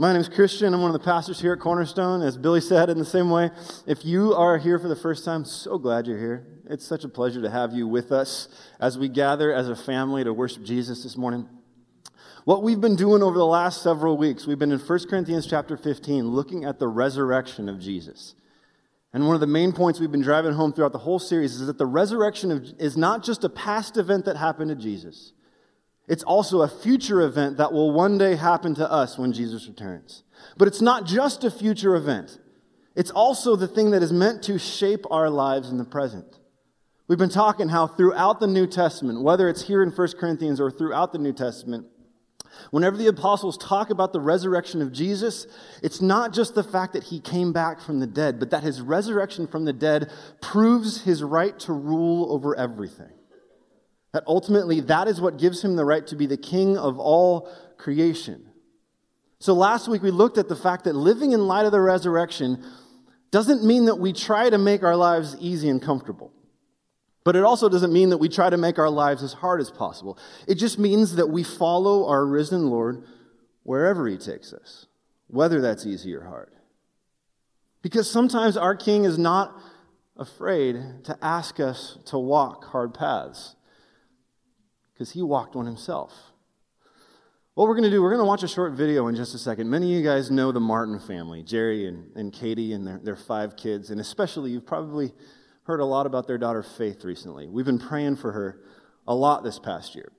My name is Christian. I'm one of the pastors here at Cornerstone. As Billy said, in the same way, if you are here for the first time, so glad you're here. It's such a pleasure to have you with us as we gather as a family to worship Jesus this morning. What we've been doing over the last several weeks, we've been in 1 Corinthians chapter 15 looking at the resurrection of Jesus. And one of the main points we've been driving home throughout the whole series is that the resurrection of, is not just a past event that happened to Jesus. It's also a future event that will one day happen to us when Jesus returns. But it's not just a future event. It's also the thing that is meant to shape our lives in the present. We've been talking how throughout the New Testament, whether it's here in 1 Corinthians or throughout the New Testament, whenever the apostles talk about the resurrection of Jesus, it's not just the fact that he came back from the dead, but that his resurrection from the dead proves his right to rule over everything. That ultimately, that is what gives him the right to be the king of all creation. So last week we looked at the fact that living in light of the resurrection doesn't mean that we try to make our lives easy and comfortable. But it also doesn't mean that we try to make our lives as hard as possible. It just means that we follow our risen Lord wherever he takes us, whether that's easy or hard. Because sometimes our king is not afraid to ask us to walk hard paths because he walked one himself. What we're going to do, we're going to watch a short video in just a second. Many of you guys know the Martin family, Jerry and, and Katie and their, their five kids, and especially you've probably heard a lot about their daughter Faith recently. We've been praying for her a lot this past year.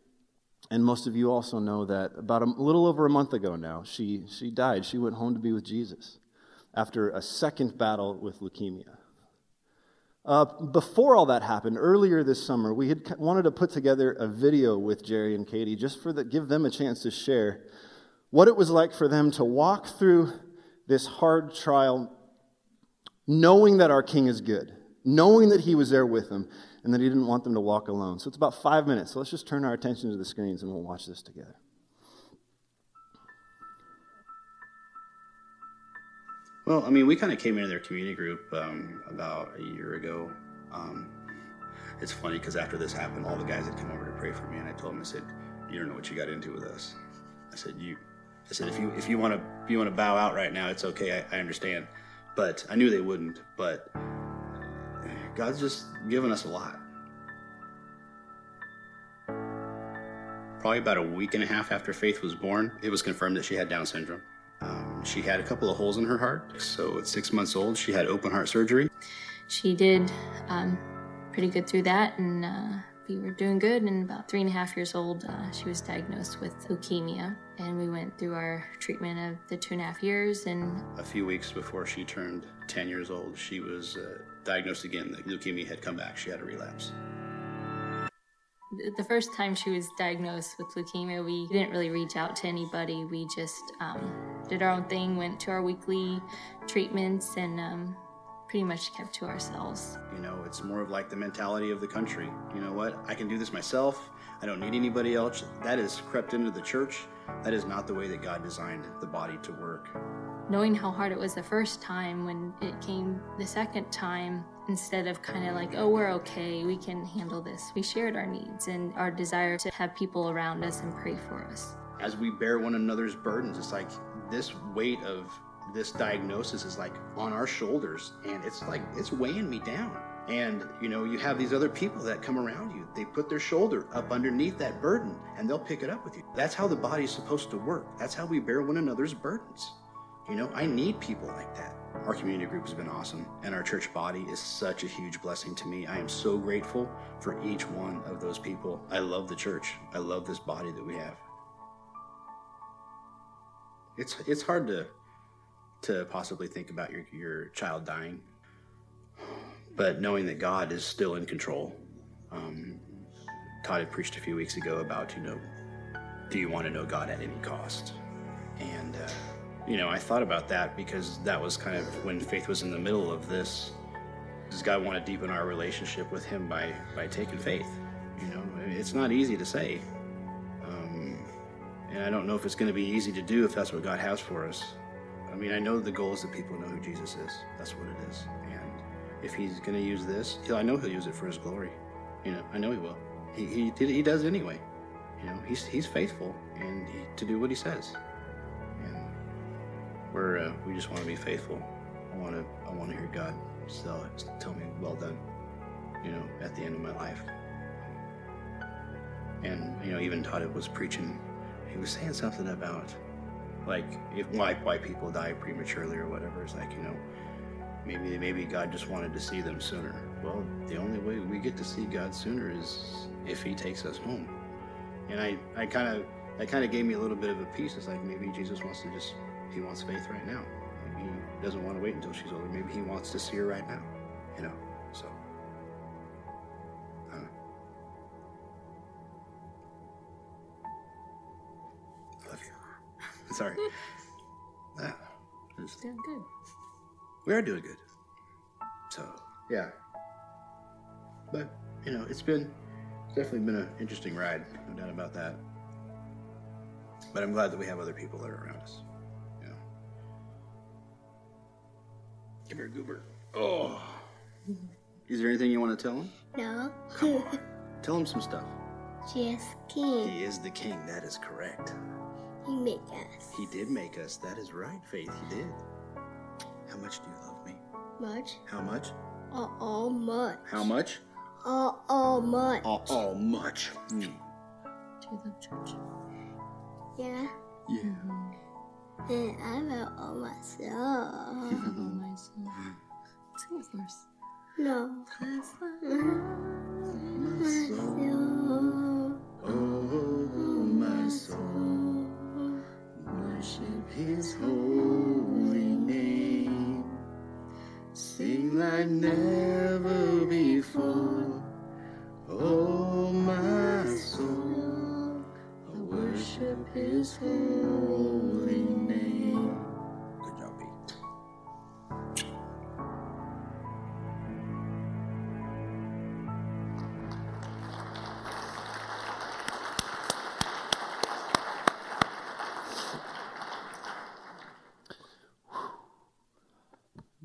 And most of you also know that about a little over a month ago now, she, she died. She went home to be with Jesus after a second battle with leukemia. Uh, before all that happened, earlier this summer, we had wanted to put together a video with Jerry and Katie just for the, give them a chance to share what it was like for them to walk through this hard trial, knowing that our King is good, knowing that He was there with them, and that He didn't want them to walk alone. So it's about five minutes. So let's just turn our attention to the screens and we'll watch this together. Well, I mean, we kind of came into their community group um, about a year ago. Um, it's funny because after this happened, all the guys had come over to pray for me, and I told them, I said, "You don't know what you got into with us." I said, "You," I said, "If you if you want to you want to bow out right now, it's okay. I, I understand." But I knew they wouldn't. But God's just given us a lot. Probably about a week and a half after Faith was born, it was confirmed that she had Down syndrome. She had a couple of holes in her heart. So at six months old, she had open heart surgery. She did um, pretty good through that, and uh, we were doing good. And about three and a half years old, uh, she was diagnosed with leukemia. And we went through our treatment of the two and a half years. And a few weeks before she turned 10 years old, she was uh, diagnosed again. The leukemia had come back. She had a relapse the first time she was diagnosed with leukemia, we didn't really reach out to anybody. We just um, did our own thing, went to our weekly treatments, and um, pretty much kept to ourselves. You know, it's more of like the mentality of the country. You know what? I can do this myself. I don't need anybody else. That has crept into the church. That is not the way that God designed the body to work. Knowing how hard it was the first time, when it came the second time, instead of kind of like, oh, we're okay, we can handle this. We shared our needs and our desire to have people around us and pray for us. As we bear one another's burdens, it's like this weight of this diagnosis is like on our shoulders and it's like it's weighing me down. And you know, you have these other people that come around you. They put their shoulder up underneath that burden and they'll pick it up with you. That's how the body's supposed to work. That's how we bear one another's burdens. You know, I need people like that. Our community group has been awesome, and our church body is such a huge blessing to me. I am so grateful for each one of those people. I love the church. I love this body that we have. It's it's hard to to possibly think about your your child dying, but knowing that God is still in control. Um, Todd had preached a few weeks ago about you know, do you want to know God at any cost? And uh, you know, I thought about that because that was kind of when Faith was in the middle of this. Does God want to deepen our relationship with Him by by taking faith? You know, it's not easy to say, um, and I don't know if it's going to be easy to do if that's what God has for us. I mean, I know the goal is that people know who Jesus is. That's what it is, and if He's going to use this, I know He'll use it for His glory. You know, I know He will. He he he does anyway. You know, He's He's faithful and he, to do what He says. We're uh, we just want to be faithful. I want to I want to hear God tell tell me well done. You know, at the end of my life. And you know, even Todd was preaching. He was saying something about like if why why people die prematurely or whatever. It's like you know, maybe maybe God just wanted to see them sooner. Well, the only way we get to see God sooner is if He takes us home. And I I kind of that kind of gave me a little bit of a peace. It's like maybe Jesus wants to just He wants faith right now. Maybe He doesn't want to wait until she's older. Maybe He wants to see her right now. You know, so. uh, Love you. Sorry. Ah, just- Doing good. we are doing good. So yeah. But you know, it's been it's definitely been an interesting ride, no doubt about that. But I'm glad that we have other people that are around us. Give her goober. Oh. Is there anything you want to tell him? No. Come on. Tell him some stuff. Just king. He is the king. That is correct. He make us He did make us. That is right, Faith. He did. How much do you love me? much. How much? All, all much. How much? All, all much. Oh, oh much. Hmm. Do you love church? Yeah. Yeah. And I will all myself. My son. Sing it for us. no. Myself. Oh, my soul, worship His holy name. Sing like never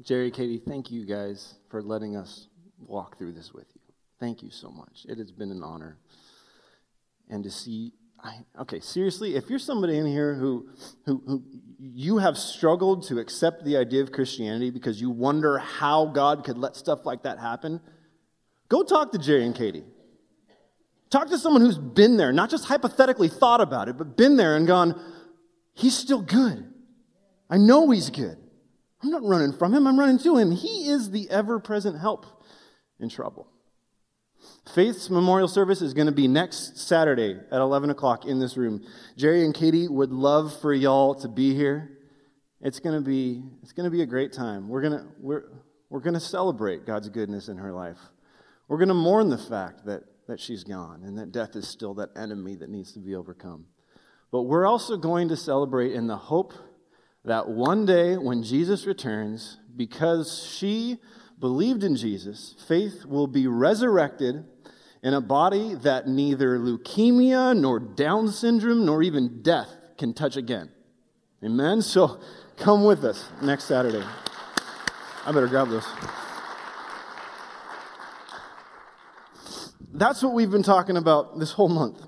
Jerry, Katie, thank you guys for letting us walk through this with you. Thank you so much. It has been an honor. And to see, I, okay, seriously, if you're somebody in here who, who, who you have struggled to accept the idea of Christianity because you wonder how God could let stuff like that happen, go talk to Jerry and Katie. Talk to someone who's been there, not just hypothetically thought about it, but been there and gone, He's still good. I know He's good. I'm not running from him, I'm running to him. He is the ever present help in trouble. Faith's memorial service is going to be next Saturday at 11 o'clock in this room. Jerry and Katie would love for y'all to be here. It's going to be, it's going to be a great time. We're going to, we're, we're going to celebrate God's goodness in her life. We're going to mourn the fact that, that she's gone and that death is still that enemy that needs to be overcome. But we're also going to celebrate in the hope that one day when Jesus returns, because she believed in Jesus, faith will be resurrected in a body that neither leukemia nor Down syndrome nor even death can touch again. Amen? So come with us next Saturday. I better grab this. That's what we've been talking about this whole month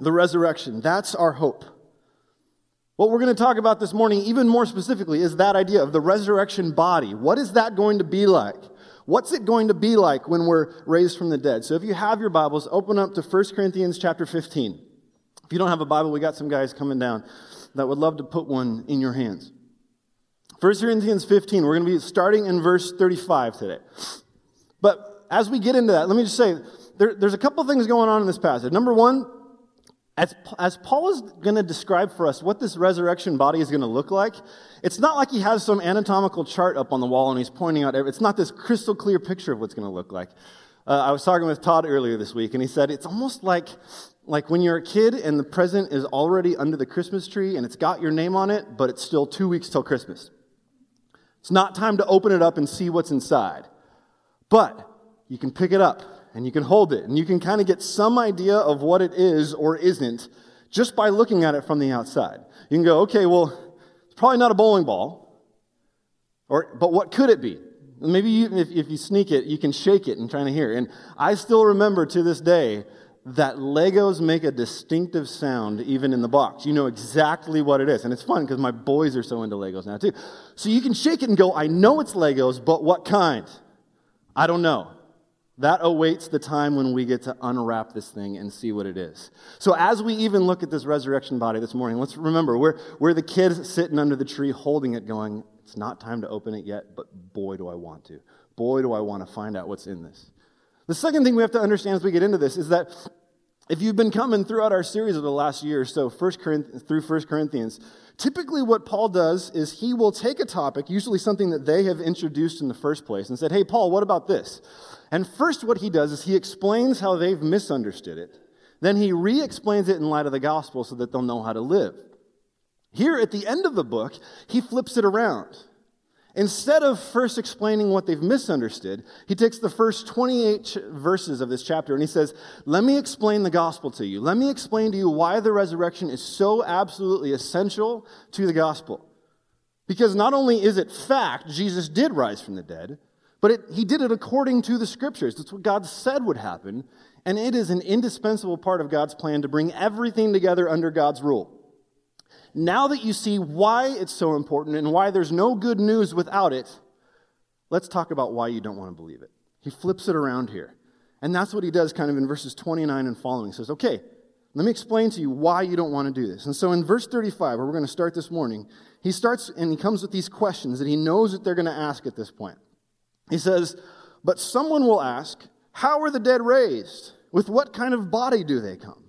the resurrection. That's our hope. What we're going to talk about this morning, even more specifically, is that idea of the resurrection body. What is that going to be like? What's it going to be like when we're raised from the dead? So if you have your Bibles, open up to 1 Corinthians chapter 15. If you don't have a Bible, we got some guys coming down that would love to put one in your hands. 1 Corinthians 15, we're going to be starting in verse 35 today. But as we get into that, let me just say there, there's a couple things going on in this passage. Number one, as, as Paul is going to describe for us what this resurrection body is going to look like, it's not like he has some anatomical chart up on the wall and he's pointing out, it's not this crystal clear picture of what's going to look like. Uh, I was talking with Todd earlier this week and he said it's almost like, like when you're a kid and the present is already under the Christmas tree and it's got your name on it, but it's still two weeks till Christmas. It's not time to open it up and see what's inside. But you can pick it up and you can hold it and you can kind of get some idea of what it is or isn't just by looking at it from the outside. You can go, okay, well, it's probably not a bowling ball, or, but what could it be? Maybe you, if, if you sneak it, you can shake it and try to hear. And I still remember to this day that Legos make a distinctive sound even in the box. You know exactly what it is. And it's fun because my boys are so into Legos now too. So you can shake it and go, I know it's Legos, but what kind? I don't know. That awaits the time when we get to unwrap this thing and see what it is. So, as we even look at this resurrection body this morning, let's remember we're, we're the kids sitting under the tree holding it, going, It's not time to open it yet, but boy, do I want to. Boy, do I want to find out what's in this. The second thing we have to understand as we get into this is that if you've been coming throughout our series of the last year or so, First Corinthians, through 1 Corinthians, typically what Paul does is he will take a topic, usually something that they have introduced in the first place, and said, Hey, Paul, what about this? And first, what he does is he explains how they've misunderstood it. Then he re explains it in light of the gospel so that they'll know how to live. Here at the end of the book, he flips it around. Instead of first explaining what they've misunderstood, he takes the first 28 ch- verses of this chapter and he says, Let me explain the gospel to you. Let me explain to you why the resurrection is so absolutely essential to the gospel. Because not only is it fact, Jesus did rise from the dead, but it, he did it according to the scriptures. That's what God said would happen. And it is an indispensable part of God's plan to bring everything together under God's rule. Now that you see why it's so important and why there's no good news without it, let's talk about why you don't want to believe it. He flips it around here. And that's what he does kind of in verses 29 and following. He says, okay, let me explain to you why you don't want to do this. And so in verse 35, where we're going to start this morning, he starts and he comes with these questions that he knows that they're going to ask at this point. He says, But someone will ask, How are the dead raised? With what kind of body do they come?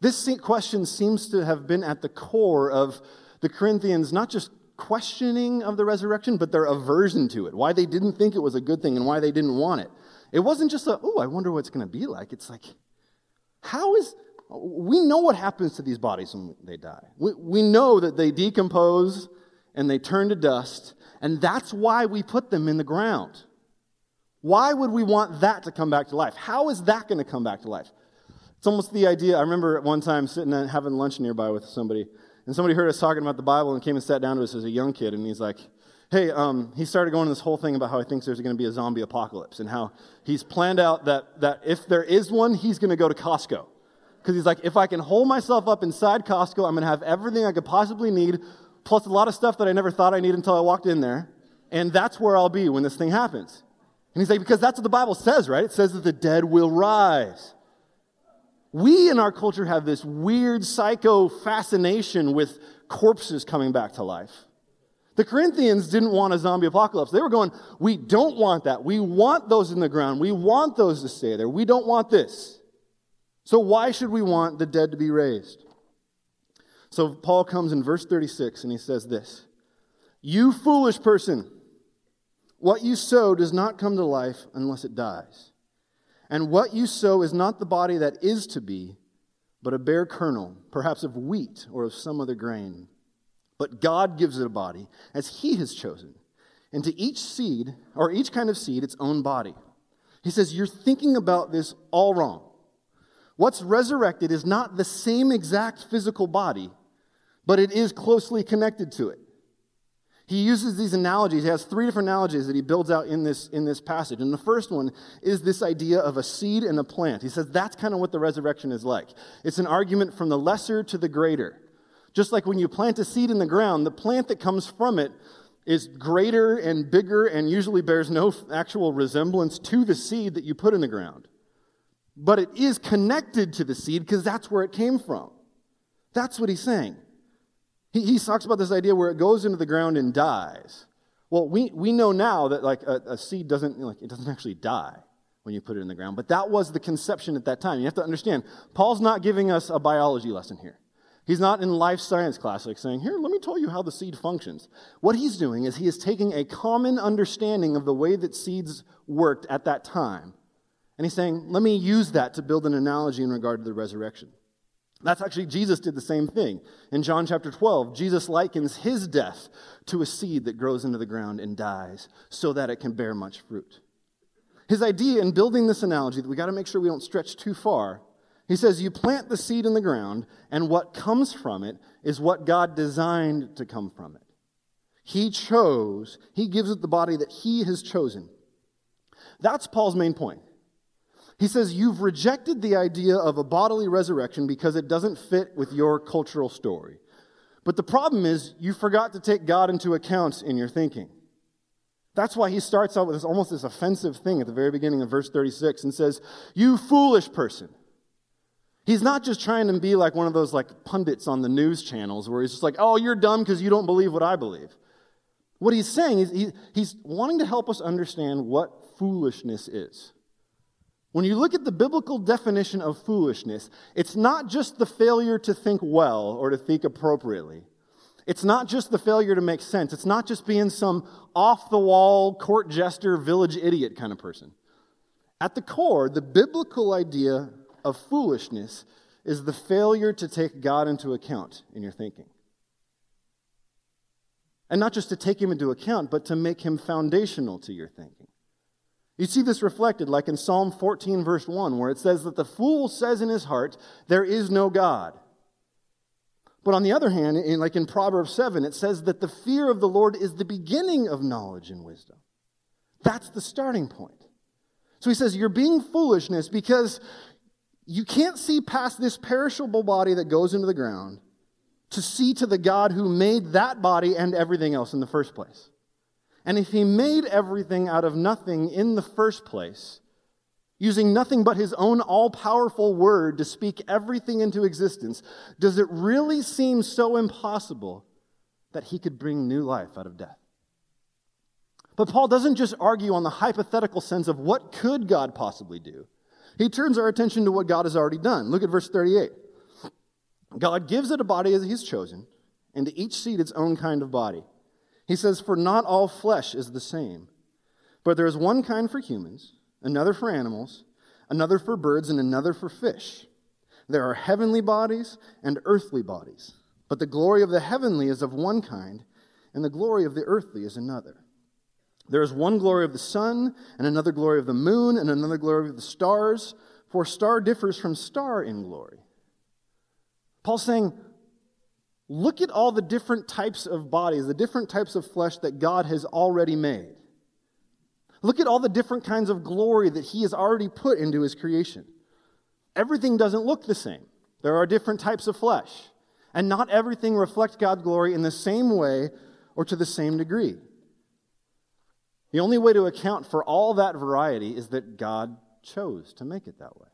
This question seems to have been at the core of the Corinthians, not just questioning of the resurrection, but their aversion to it, why they didn't think it was a good thing and why they didn't want it. It wasn't just a, oh, I wonder what it's going to be like. It's like, how is, we know what happens to these bodies when they die. We, we know that they decompose and they turn to dust, and that's why we put them in the ground. Why would we want that to come back to life? How is that going to come back to life? It's almost the idea. I remember at one time sitting and having lunch nearby with somebody, and somebody heard us talking about the Bible and came and sat down to us as a young kid, and he's like, Hey, um, he started going this whole thing about how he thinks there's going to be a zombie apocalypse and how he's planned out that, that if there is one, he's going to go to Costco. Because he's like, if I can hold myself up inside Costco, I'm going to have everything I could possibly need, plus a lot of stuff that I never thought I needed until I walked in there. And that's where I'll be when this thing happens. And he's like, because that's what the Bible says, right? It says that the dead will rise. We in our culture have this weird psycho fascination with corpses coming back to life. The Corinthians didn't want a zombie apocalypse. They were going, we don't want that. We want those in the ground. We want those to stay there. We don't want this. So why should we want the dead to be raised? So Paul comes in verse 36 and he says this You foolish person, what you sow does not come to life unless it dies. And what you sow is not the body that is to be, but a bare kernel, perhaps of wheat or of some other grain. But God gives it a body as He has chosen, and to each seed, or each kind of seed, its own body. He says, You're thinking about this all wrong. What's resurrected is not the same exact physical body, but it is closely connected to it. He uses these analogies. He has three different analogies that he builds out in this, in this passage. And the first one is this idea of a seed and a plant. He says that's kind of what the resurrection is like. It's an argument from the lesser to the greater. Just like when you plant a seed in the ground, the plant that comes from it is greater and bigger and usually bears no actual resemblance to the seed that you put in the ground. But it is connected to the seed because that's where it came from. That's what he's saying. He, he talks about this idea where it goes into the ground and dies. Well, we, we know now that like a, a seed doesn't like it doesn't actually die when you put it in the ground, but that was the conception at that time. You have to understand, Paul's not giving us a biology lesson here. He's not in life science class like saying, Here, let me tell you how the seed functions. What he's doing is he is taking a common understanding of the way that seeds worked at that time, and he's saying, Let me use that to build an analogy in regard to the resurrection. That's actually, Jesus did the same thing. In John chapter 12, Jesus likens his death to a seed that grows into the ground and dies so that it can bear much fruit. His idea in building this analogy that we got to make sure we don't stretch too far, he says, You plant the seed in the ground, and what comes from it is what God designed to come from it. He chose, He gives it the body that He has chosen. That's Paul's main point. He says, You've rejected the idea of a bodily resurrection because it doesn't fit with your cultural story. But the problem is, you forgot to take God into account in your thinking. That's why he starts out with this almost this offensive thing at the very beginning of verse 36 and says, You foolish person. He's not just trying to be like one of those like pundits on the news channels where he's just like, oh, you're dumb because you don't believe what I believe. What he's saying is he, he's wanting to help us understand what foolishness is. When you look at the biblical definition of foolishness, it's not just the failure to think well or to think appropriately. It's not just the failure to make sense. It's not just being some off the wall, court jester, village idiot kind of person. At the core, the biblical idea of foolishness is the failure to take God into account in your thinking. And not just to take him into account, but to make him foundational to your thinking. You see this reflected like in Psalm 14, verse 1, where it says that the fool says in his heart, There is no God. But on the other hand, in, like in Proverbs 7, it says that the fear of the Lord is the beginning of knowledge and wisdom. That's the starting point. So he says, You're being foolishness because you can't see past this perishable body that goes into the ground to see to the God who made that body and everything else in the first place. And if he made everything out of nothing in the first place, using nothing but his own all powerful word to speak everything into existence, does it really seem so impossible that he could bring new life out of death? But Paul doesn't just argue on the hypothetical sense of what could God possibly do. He turns our attention to what God has already done. Look at verse 38. God gives it a body as he's chosen, and to each seed its own kind of body. He says, For not all flesh is the same, but there is one kind for humans, another for animals, another for birds, and another for fish. There are heavenly bodies and earthly bodies, but the glory of the heavenly is of one kind, and the glory of the earthly is another. There is one glory of the sun, and another glory of the moon, and another glory of the stars, for star differs from star in glory. Paul's saying, look at all the different types of bodies, the different types of flesh that God has already made. Look at all the different kinds of glory that he has already put into his creation. Everything doesn't look the same. There are different types of flesh, and not everything reflects God's glory in the same way or to the same degree. The only way to account for all that variety is that God chose to make it that way.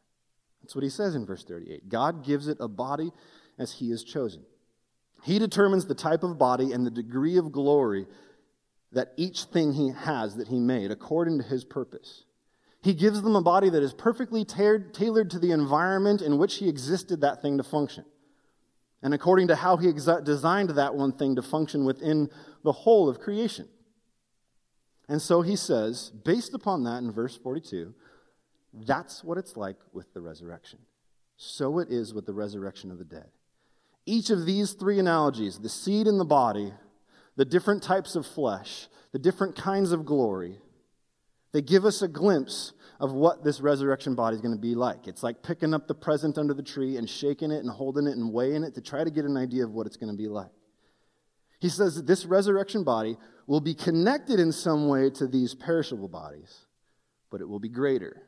That's what he says in verse 38. God gives it a body as he has chosen. He determines the type of body and the degree of glory that each thing he has that he made according to his purpose. He gives them a body that is perfectly tailored to the environment in which he existed that thing to function. And according to how he designed that one thing to function within the whole of creation. And so he says, based upon that in verse 42, that's what it's like with the resurrection. So it is with the resurrection of the dead. Each of these three analogies the seed in the body, the different types of flesh, the different kinds of glory they give us a glimpse of what this resurrection body is going to be like. It's like picking up the present under the tree and shaking it and holding it and weighing it to try to get an idea of what it's going to be like. He says that this resurrection body will be connected in some way to these perishable bodies, but it will be greater,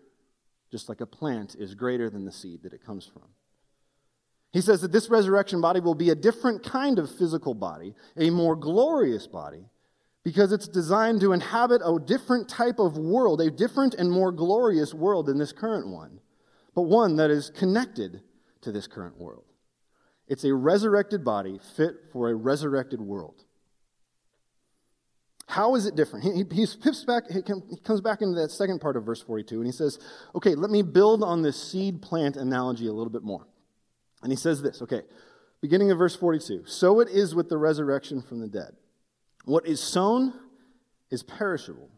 just like a plant is greater than the seed that it comes from. He says that this resurrection body will be a different kind of physical body, a more glorious body, because it's designed to inhabit a different type of world, a different and more glorious world than this current one, but one that is connected to this current world. It's a resurrected body fit for a resurrected world. How is it different? He, he, back, he comes back into that second part of verse 42 and he says, okay, let me build on this seed plant analogy a little bit more. And he says this, okay, beginning of verse 42 So it is with the resurrection from the dead. What is sown is perishable,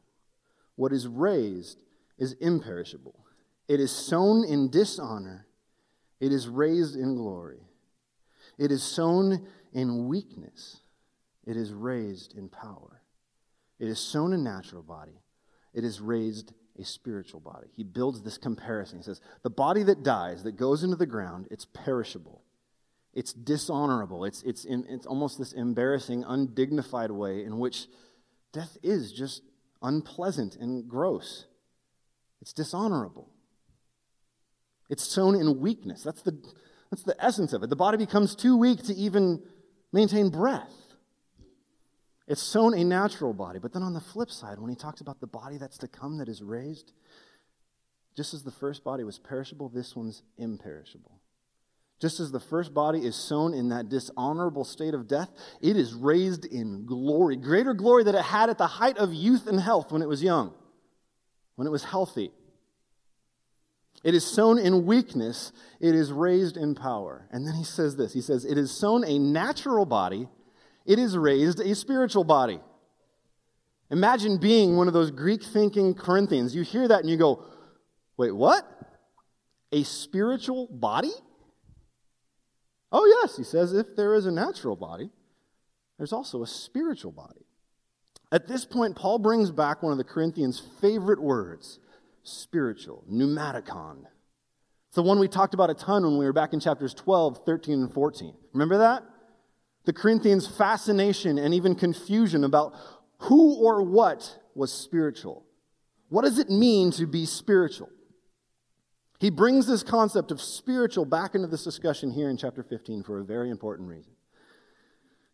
what is raised is imperishable. It is sown in dishonor, it is raised in glory. It is sown in weakness, it is raised in power. It is sown a natural body, it is raised a spiritual body. He builds this comparison. He says, The body that dies, that goes into the ground, it's perishable. It's dishonorable. It's, it's, in, it's almost this embarrassing, undignified way in which death is just unpleasant and gross. It's dishonorable. It's sown in weakness. That's the, that's the essence of it. The body becomes too weak to even maintain breath. It's sown a natural body. But then on the flip side, when he talks about the body that's to come that is raised, just as the first body was perishable, this one's imperishable. Just as the first body is sown in that dishonorable state of death, it is raised in glory, greater glory that it had at the height of youth and health when it was young, when it was healthy. It is sown in weakness, it is raised in power. And then he says this He says, It is sown a natural body, it is raised a spiritual body. Imagine being one of those Greek thinking Corinthians. You hear that and you go, Wait, what? A spiritual body? Oh, yes, he says, if there is a natural body, there's also a spiritual body. At this point, Paul brings back one of the Corinthians' favorite words spiritual, pneumatikon. It's the one we talked about a ton when we were back in chapters 12, 13, and 14. Remember that? The Corinthians' fascination and even confusion about who or what was spiritual. What does it mean to be spiritual? He brings this concept of spiritual back into this discussion here in chapter 15 for a very important reason.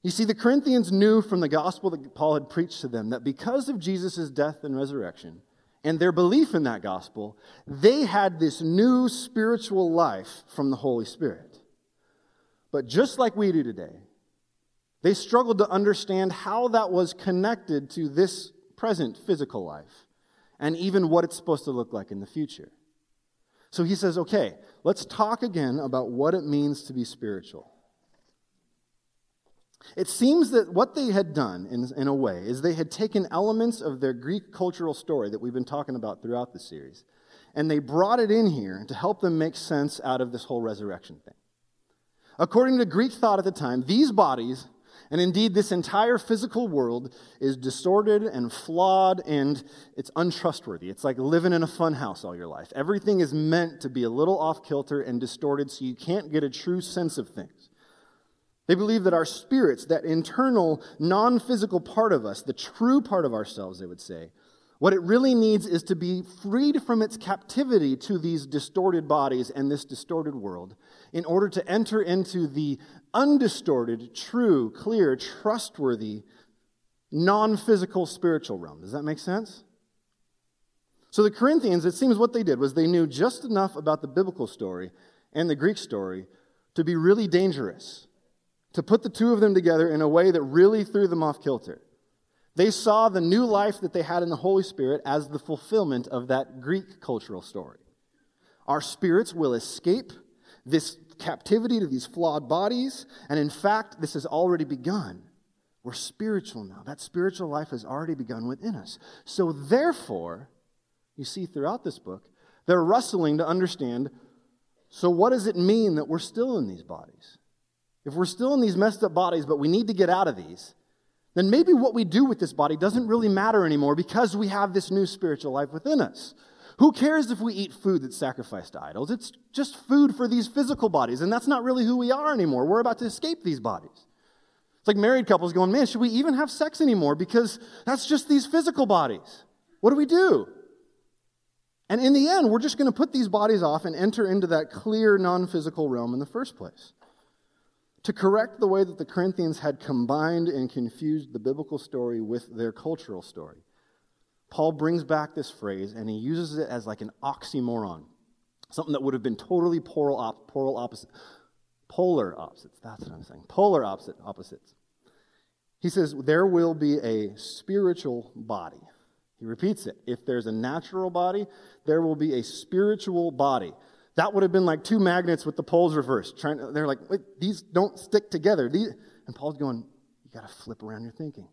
You see, the Corinthians knew from the gospel that Paul had preached to them that because of Jesus' death and resurrection and their belief in that gospel, they had this new spiritual life from the Holy Spirit. But just like we do today, they struggled to understand how that was connected to this present physical life and even what it's supposed to look like in the future. So he says, okay, let's talk again about what it means to be spiritual. It seems that what they had done, in, in a way, is they had taken elements of their Greek cultural story that we've been talking about throughout the series, and they brought it in here to help them make sense out of this whole resurrection thing. According to Greek thought at the time, these bodies and indeed, this entire physical world is distorted and flawed and it's untrustworthy. It's like living in a funhouse all your life. Everything is meant to be a little off kilter and distorted so you can't get a true sense of things. They believe that our spirits, that internal, non physical part of us, the true part of ourselves, they would say, what it really needs is to be freed from its captivity to these distorted bodies and this distorted world in order to enter into the undistorted, true, clear, trustworthy, non physical spiritual realm. Does that make sense? So the Corinthians, it seems what they did was they knew just enough about the biblical story and the Greek story to be really dangerous, to put the two of them together in a way that really threw them off kilter. They saw the new life that they had in the Holy Spirit as the fulfillment of that Greek cultural story. Our spirits will escape this captivity to these flawed bodies. And in fact, this has already begun. We're spiritual now. That spiritual life has already begun within us. So, therefore, you see throughout this book, they're wrestling to understand so, what does it mean that we're still in these bodies? If we're still in these messed up bodies, but we need to get out of these, then maybe what we do with this body doesn't really matter anymore because we have this new spiritual life within us. Who cares if we eat food that's sacrificed to idols? It's just food for these physical bodies, and that's not really who we are anymore. We're about to escape these bodies. It's like married couples going, man, should we even have sex anymore? Because that's just these physical bodies. What do we do? And in the end, we're just going to put these bodies off and enter into that clear non physical realm in the first place. To correct the way that the Corinthians had combined and confused the biblical story with their cultural story, Paul brings back this phrase and he uses it as like an oxymoron, something that would have been totally polar, op- polar opposite. Polar opposites, that's what I'm saying. Polar opposite, opposites. He says, There will be a spiritual body. He repeats it. If there's a natural body, there will be a spiritual body. That would have been like two magnets with the poles reversed. Trying to, they're like, Wait, these don't stick together. These, and Paul's going, You got to flip around your thinking.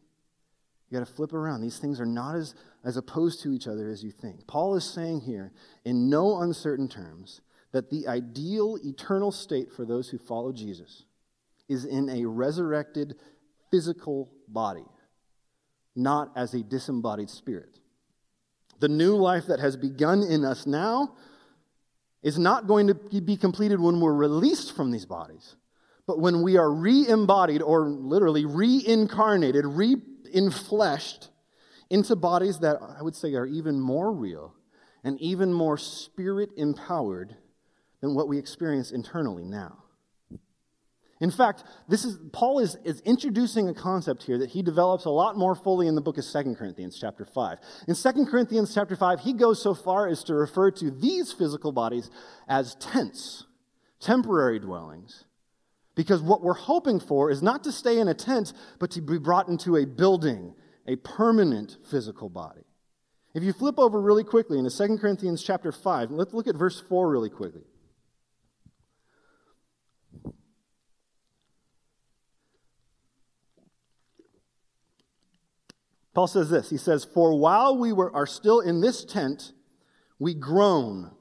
You got to flip around. These things are not as, as opposed to each other as you think. Paul is saying here, in no uncertain terms, that the ideal eternal state for those who follow Jesus is in a resurrected physical body, not as a disembodied spirit. The new life that has begun in us now is not going to be completed when we're released from these bodies, but when we are re embodied or literally reincarnated, re infleshed into bodies that I would say are even more real and even more spirit empowered than what we experience internally now. In fact, this is, Paul is, is introducing a concept here that he develops a lot more fully in the book of 2 Corinthians chapter 5. In 2 Corinthians chapter 5, he goes so far as to refer to these physical bodies as tents, temporary dwellings. Because what we're hoping for is not to stay in a tent, but to be brought into a building, a permanent physical body. If you flip over really quickly into 2 Corinthians chapter 5, let's look at verse 4 really quickly. Paul says this He says, For while we were, are still in this tent, we groan,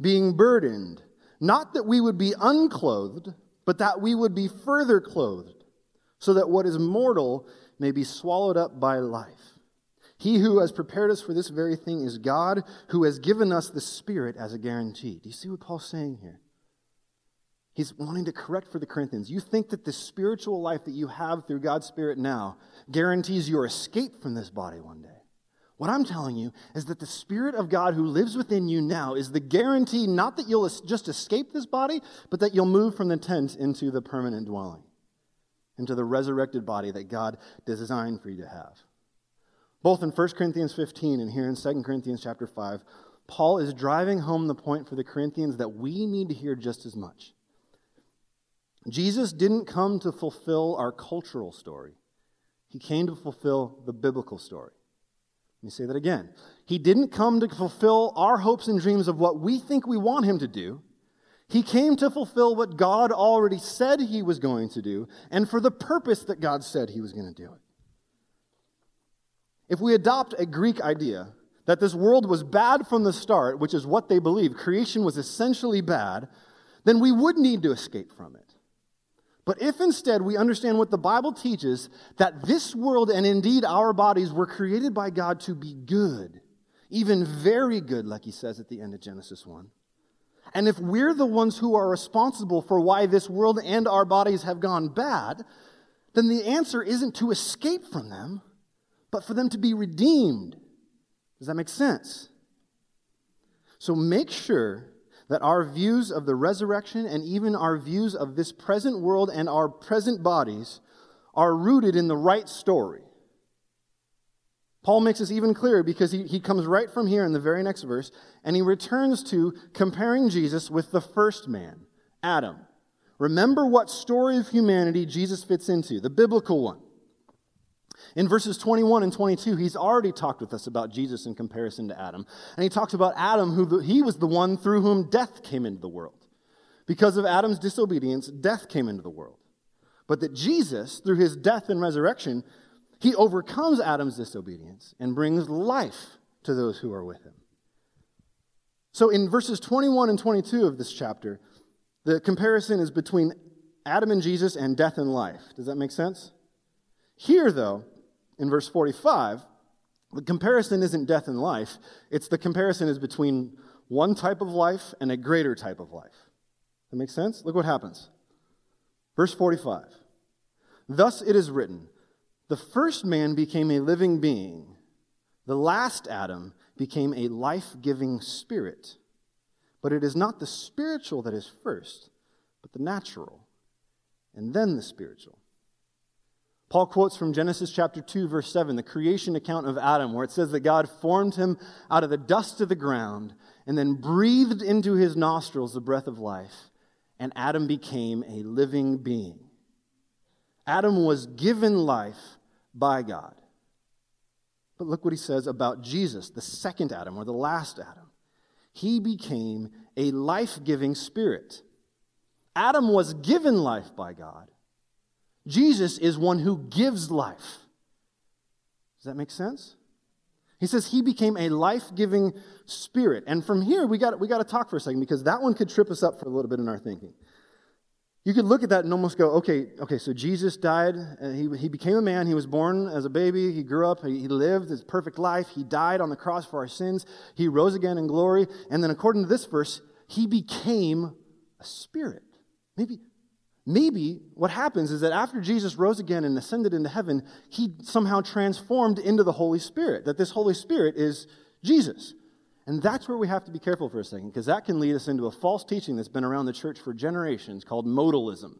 being burdened, not that we would be unclothed, but that we would be further clothed, so that what is mortal may be swallowed up by life. He who has prepared us for this very thing is God, who has given us the Spirit as a guarantee. Do you see what Paul's saying here? He's wanting to correct for the Corinthians. You think that the spiritual life that you have through God's Spirit now guarantees your escape from this body one day. What I'm telling you is that the Spirit of God who lives within you now is the guarantee not that you'll just escape this body, but that you'll move from the tent into the permanent dwelling, into the resurrected body that God designed for you to have. Both in 1 Corinthians 15 and here in 2 Corinthians chapter 5, Paul is driving home the point for the Corinthians that we need to hear just as much. Jesus didn't come to fulfill our cultural story. He came to fulfill the biblical story. Let me say that again. He didn't come to fulfill our hopes and dreams of what we think we want him to do. He came to fulfill what God already said he was going to do and for the purpose that God said he was going to do it. If we adopt a Greek idea that this world was bad from the start, which is what they believe, creation was essentially bad, then we would need to escape from it. But if instead we understand what the Bible teaches, that this world and indeed our bodies were created by God to be good, even very good, like he says at the end of Genesis 1. And if we're the ones who are responsible for why this world and our bodies have gone bad, then the answer isn't to escape from them, but for them to be redeemed. Does that make sense? So make sure that our views of the resurrection and even our views of this present world and our present bodies are rooted in the right story. Paul makes this even clearer because he, he comes right from here in the very next verse and he returns to comparing Jesus with the first man, Adam. Remember what story of humanity Jesus fits into, the biblical one. In verses 21 and 22, he's already talked with us about Jesus in comparison to Adam. And he talks about Adam, who he was the one through whom death came into the world. Because of Adam's disobedience, death came into the world. But that Jesus, through his death and resurrection, he overcomes Adam's disobedience and brings life to those who are with him. So in verses 21 and 22 of this chapter, the comparison is between Adam and Jesus and death and life. Does that make sense? Here, though, in verse 45, the comparison isn't death and life, it's the comparison is between one type of life and a greater type of life. That makes sense? Look what happens. Verse 45. Thus it is written, the first man became a living being, the last Adam became a life giving spirit. But it is not the spiritual that is first, but the natural, and then the spiritual. Paul quotes from Genesis chapter 2, verse 7, the creation account of Adam, where it says that God formed him out of the dust of the ground and then breathed into his nostrils the breath of life, and Adam became a living being. Adam was given life by God. But look what he says about Jesus, the second Adam, or the last Adam. He became a life giving spirit. Adam was given life by God. Jesus is one who gives life. Does that make sense? He says he became a life giving spirit. And from here, we got, we got to talk for a second because that one could trip us up for a little bit in our thinking. You could look at that and almost go, okay, okay, so Jesus died. Uh, he, he became a man. He was born as a baby. He grew up. He lived his perfect life. He died on the cross for our sins. He rose again in glory. And then, according to this verse, he became a spirit. Maybe, Maybe what happens is that after Jesus rose again and ascended into heaven, he somehow transformed into the Holy Spirit, that this Holy Spirit is Jesus. And that's where we have to be careful for a second, because that can lead us into a false teaching that's been around the church for generations called modalism,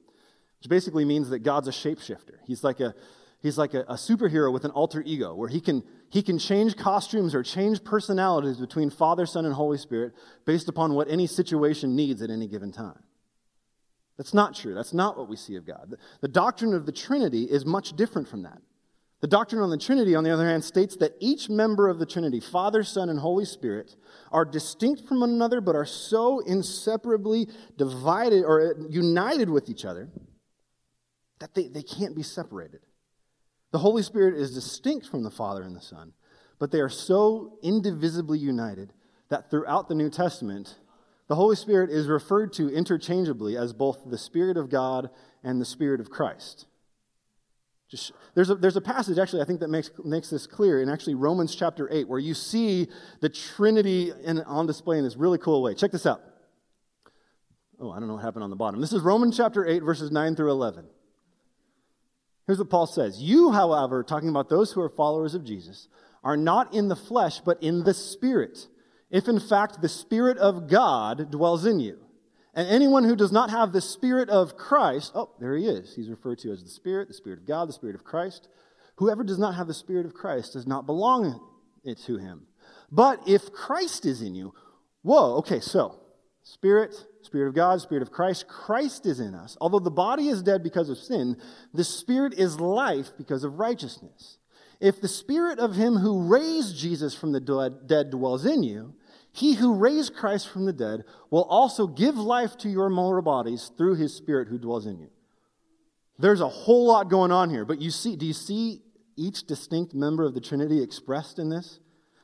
which basically means that God's a shapeshifter. He's like a he's like a, a, superhero with an alter ego where he can he can change costumes or change personalities between father son and holy spirit based upon what any situation needs at any given time that's not true. That's not what we see of god. The, doctrine of the trinity is much different from that. The doctrine on the Trinity, on the other hand, states that each member of the Trinity, Father, Son, and Holy Spirit, are distinct from one another, but are so inseparably divided or uh, united with each other that they, they can't be separated. The Holy Spirit is distinct from the Father and the Son, but they are so indivisibly united that throughout the New Testament, the Holy Spirit is referred to interchangeably as both the Spirit of God and the Spirit of Christ. Just, there's, a, there's a passage, actually, I think that makes, makes this clear in actually Romans chapter 8, where you see the Trinity in, on display in this really cool way. Check this out. Oh, I don't know what happened on the bottom. This is Romans chapter 8, verses 9 through 11. Here's what Paul says You, however, talking about those who are followers of Jesus, are not in the flesh, but in the Spirit, if in fact the Spirit of God dwells in you. And anyone who does not have the Spirit of Christ, oh, there he is. He's referred to as the Spirit, the Spirit of God, the Spirit of Christ. Whoever does not have the Spirit of Christ does not belong to him. But if Christ is in you, whoa, okay, so Spirit, Spirit of God, Spirit of Christ, Christ is in us. Although the body is dead because of sin, the Spirit is life because of righteousness. If the Spirit of Him who raised Jesus from the dead dwells in you, he who raised Christ from the dead will also give life to your mortal bodies through his spirit who dwells in you. There's a whole lot going on here, but you see, do you see each distinct member of the Trinity expressed in this?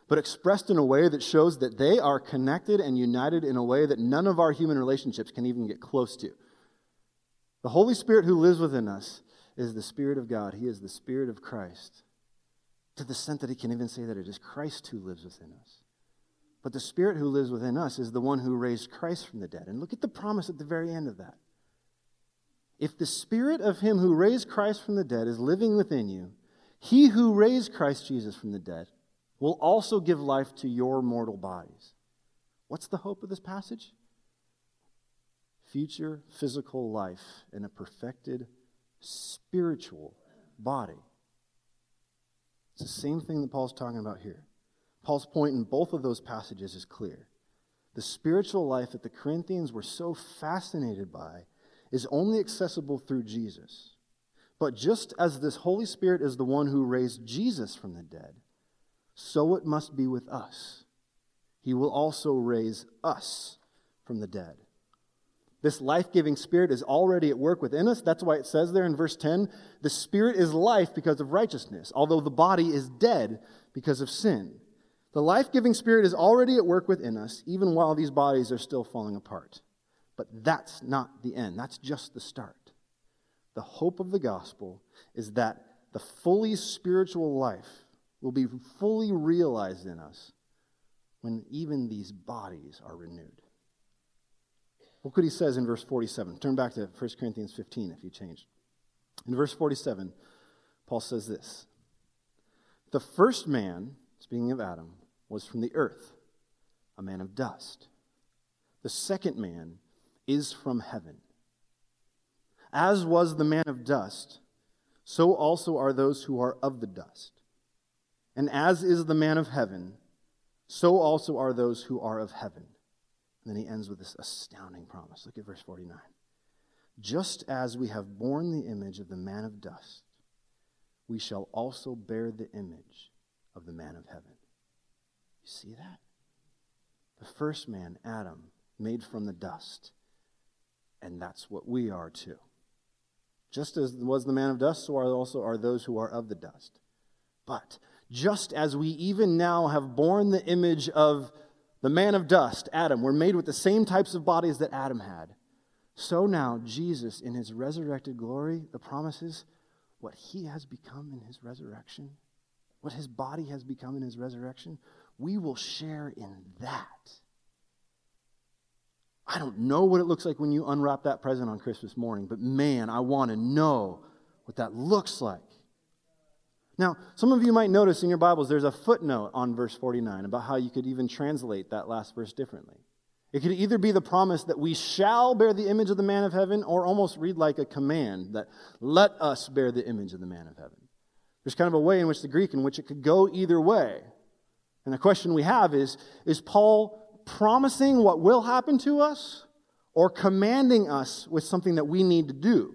But expressed in a way that shows that they are connected and united in a way that none of our human relationships can even get close to. The Holy Spirit who lives within us is the Spirit of God. He is the Spirit of Christ. To the extent that he can even say that it is Christ who lives within us. But the Spirit who lives within us is the one who raised Christ from the dead. And look at the promise at the very end of that. If the Spirit of Him who raised Christ from the dead is living within you, He who raised Christ Jesus from the dead will also give life to your mortal bodies. What's the hope of this passage? Future physical life in a perfected spiritual body. It's the same thing that Paul's talking about here. Paul's point in both of those passages is clear. The spiritual life that the Corinthians were so fascinated by is only accessible through Jesus. But just as this Holy Spirit is the one who raised Jesus from the dead, so it must be with us. He will also raise us from the dead. This life giving Spirit is already at work within us. That's why it says there in verse 10 the Spirit is life because of righteousness, although the body is dead because of sin. The life giving Spirit is already at work within us, even while these bodies are still falling apart. But that's not the end, that's just the start. The hope of the gospel is that the fully spiritual life will be fully realized in us when even these bodies are renewed. Look what he says in verse 47. Turn back to 1 Corinthians 15 if you changed. In verse 47, Paul says this The first man, speaking of Adam, was from the earth, a man of dust. The second man is from heaven. As was the man of dust, so also are those who are of the dust. And as is the man of heaven, so also are those who are of heaven. And then he ends with this astounding promise. Look at verse 49. Just as we have borne the image of the man of dust, we shall also bear the image of the man of heaven. You see that? The first man, Adam, made from the dust. And that's what we are too. Just as was the man of dust, so are also are those who are of the dust. But just as we even now have borne the image of the man of dust, Adam, we're made with the same types of bodies that Adam had. So now, Jesus, in his resurrected glory, the promises what he has become in his resurrection, what his body has become in his resurrection, we will share in that. I don't know what it looks like when you unwrap that present on Christmas morning, but man, I want to know what that looks like. Now, some of you might notice in your Bibles there's a footnote on verse 49 about how you could even translate that last verse differently. It could either be the promise that we shall bear the image of the man of heaven, or almost read like a command that let us bear the image of the man of heaven. There's kind of a way in which the Greek in which it could go either way. And the question we have is is Paul promising what will happen to us or commanding us with something that we need to do?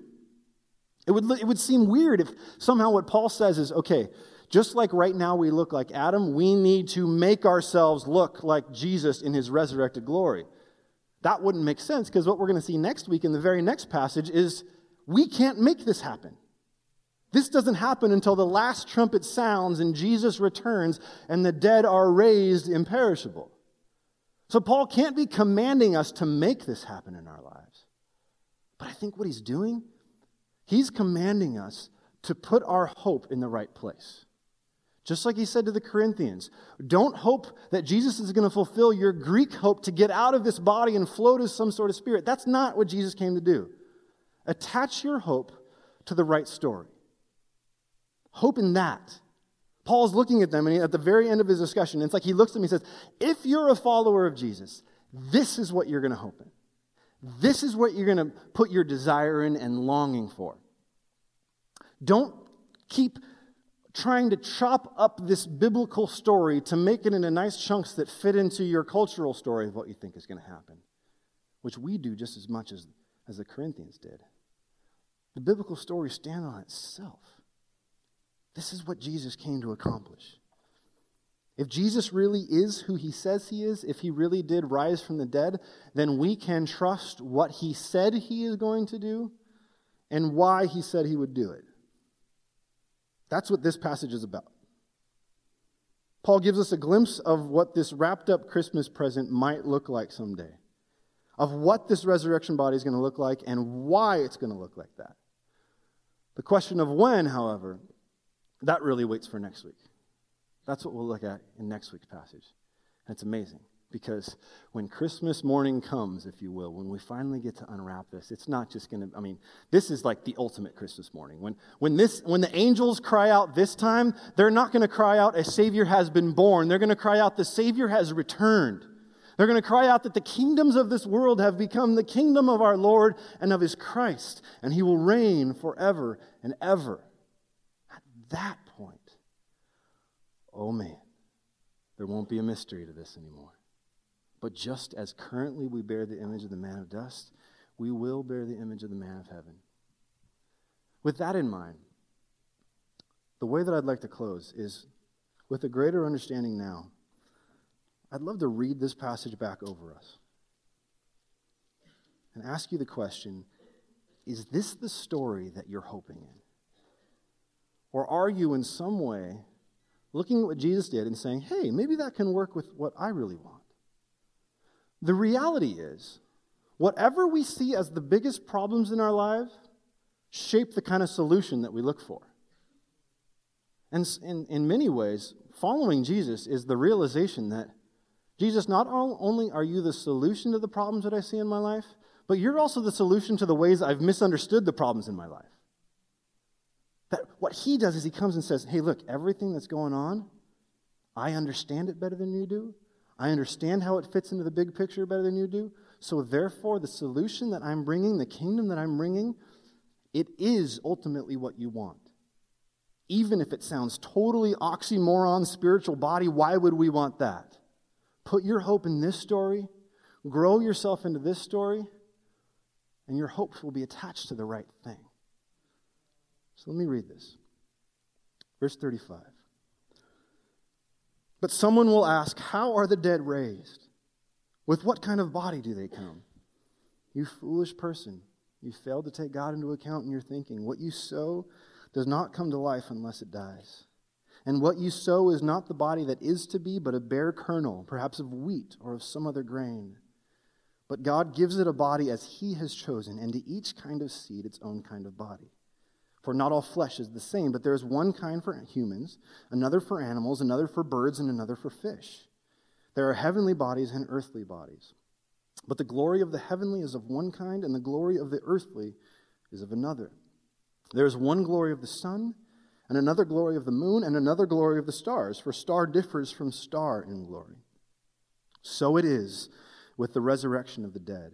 It would, it would seem weird if somehow what Paul says is okay, just like right now we look like Adam, we need to make ourselves look like Jesus in his resurrected glory. That wouldn't make sense because what we're going to see next week in the very next passage is we can't make this happen. This doesn't happen until the last trumpet sounds and Jesus returns and the dead are raised imperishable. So Paul can't be commanding us to make this happen in our lives. But I think what he's doing, he's commanding us to put our hope in the right place. Just like he said to the Corinthians, don't hope that Jesus is going to fulfill your Greek hope to get out of this body and float as some sort of spirit. That's not what Jesus came to do. Attach your hope to the right story. Hope in that. Paul's looking at them, and at the very end of his discussion, it's like he looks at me and says, If you're a follower of Jesus, this is what you're going to hope in. This is what you're going to put your desire in and longing for. Don't keep trying to chop up this biblical story to make it into nice chunks that fit into your cultural story of what you think is going to happen, which we do just as much as, as the Corinthians did. The biblical story stands on itself. This is what Jesus came to accomplish. If Jesus really is who he says he is, if he really did rise from the dead, then we can trust what he said he is going to do and why he said he would do it. That's what this passage is about. Paul gives us a glimpse of what this wrapped up Christmas present might look like someday, of what this resurrection body is going to look like and why it's going to look like that. The question of when, however, that really waits for next week. That's what we'll look at in next week's passage. And it's amazing because when Christmas morning comes, if you will, when we finally get to unwrap this, it's not just going to, I mean, this is like the ultimate Christmas morning. When, when, this, when the angels cry out this time, they're not going to cry out, a Savior has been born. They're going to cry out, the Savior has returned. They're going to cry out that the kingdoms of this world have become the kingdom of our Lord and of his Christ, and he will reign forever and ever that point, oh man, there won't be a mystery to this anymore. But just as currently we bear the image of the man of dust, we will bear the image of the man of heaven. With that in mind, the way that I'd like to close is with a greater understanding now. I'd love to read this passage back over us and ask you the question is this the story that you're hoping in? Or are you in some way looking at what Jesus did and saying, hey, maybe that can work with what I really want? The reality is, whatever we see as the biggest problems in our lives shape the kind of solution that we look for. And in, in many ways, following Jesus is the realization that Jesus, not only are you the solution to the problems that I see in my life, but you're also the solution to the ways I've misunderstood the problems in my life. That what he does is he comes and says, Hey, look, everything that's going on, I understand it better than you do. I understand how it fits into the big picture better than you do. So, therefore, the solution that I'm bringing, the kingdom that I'm bringing, it is ultimately what you want. Even if it sounds totally oxymoron, spiritual body, why would we want that? Put your hope in this story, grow yourself into this story, and your hopes will be attached to the right thing. So let me read this. Verse 35. But someone will ask, How are the dead raised? With what kind of body do they come? You foolish person, you failed to take God into account in your thinking. What you sow does not come to life unless it dies. And what you sow is not the body that is to be, but a bare kernel, perhaps of wheat or of some other grain. But God gives it a body as He has chosen, and to each kind of seed its own kind of body. For not all flesh is the same, but there is one kind for humans, another for animals, another for birds, and another for fish. There are heavenly bodies and earthly bodies. But the glory of the heavenly is of one kind, and the glory of the earthly is of another. There is one glory of the sun, and another glory of the moon, and another glory of the stars, for star differs from star in glory. So it is with the resurrection of the dead.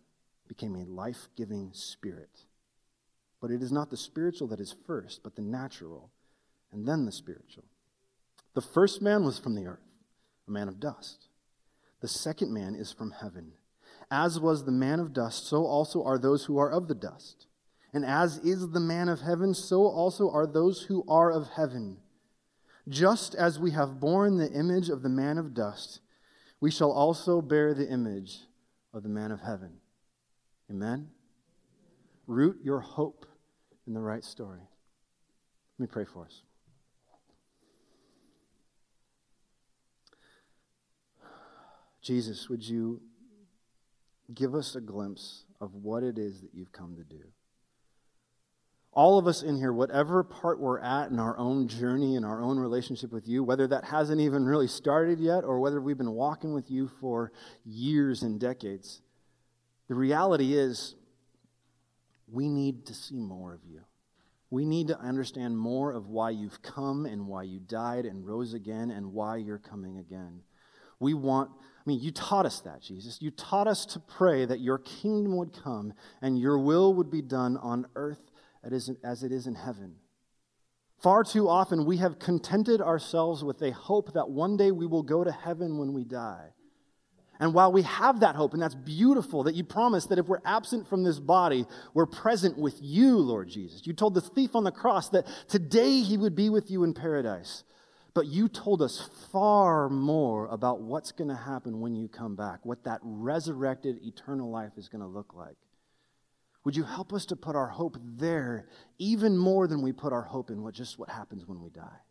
became a life giving spirit. But it is not the spiritual that is first, but the natural, and then the spiritual. The first man was from the earth, a man of dust. The second man is from heaven. As was the man of dust, so also are those who are of the dust. And as is the man of heaven, so also are those who are of heaven. Just as we have borne the image of the man of dust, we shall also bear the image of the man of heaven. Amen? Root your hope in the right story. Let me pray for us. Jesus, would you give us a glimpse of what it is that you've come to do? All of us in here, whatever part we're at in our own journey, in our own relationship with you, whether that hasn't even really started yet or whether we've been walking with you for years and decades, the reality is, we need to see more of you. We need to understand more of why you've come and why you died and rose again and why you're coming again. We want, I mean, you taught us that, Jesus. You taught us to pray that your kingdom would come and your will would be done on earth as it is in heaven. Far too often, we have contented ourselves with a hope that one day we will go to heaven when we die. And while we have that hope, and that's beautiful that you promise that if we're absent from this body, we're present with you, Lord Jesus. You told the thief on the cross that today he would be with you in paradise. But you told us far more about what's going to happen when you come back, what that resurrected eternal life is going to look like. Would you help us to put our hope there even more than we put our hope in what just what happens when we die?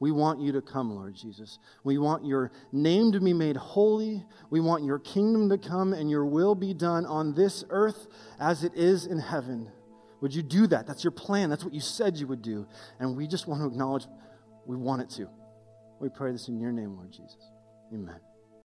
We want you to come, Lord Jesus. We want your name to be made holy. We want your kingdom to come and your will be done on this earth as it is in heaven. Would you do that? That's your plan. That's what you said you would do. And we just want to acknowledge we want it to. We pray this in your name, Lord Jesus. Amen.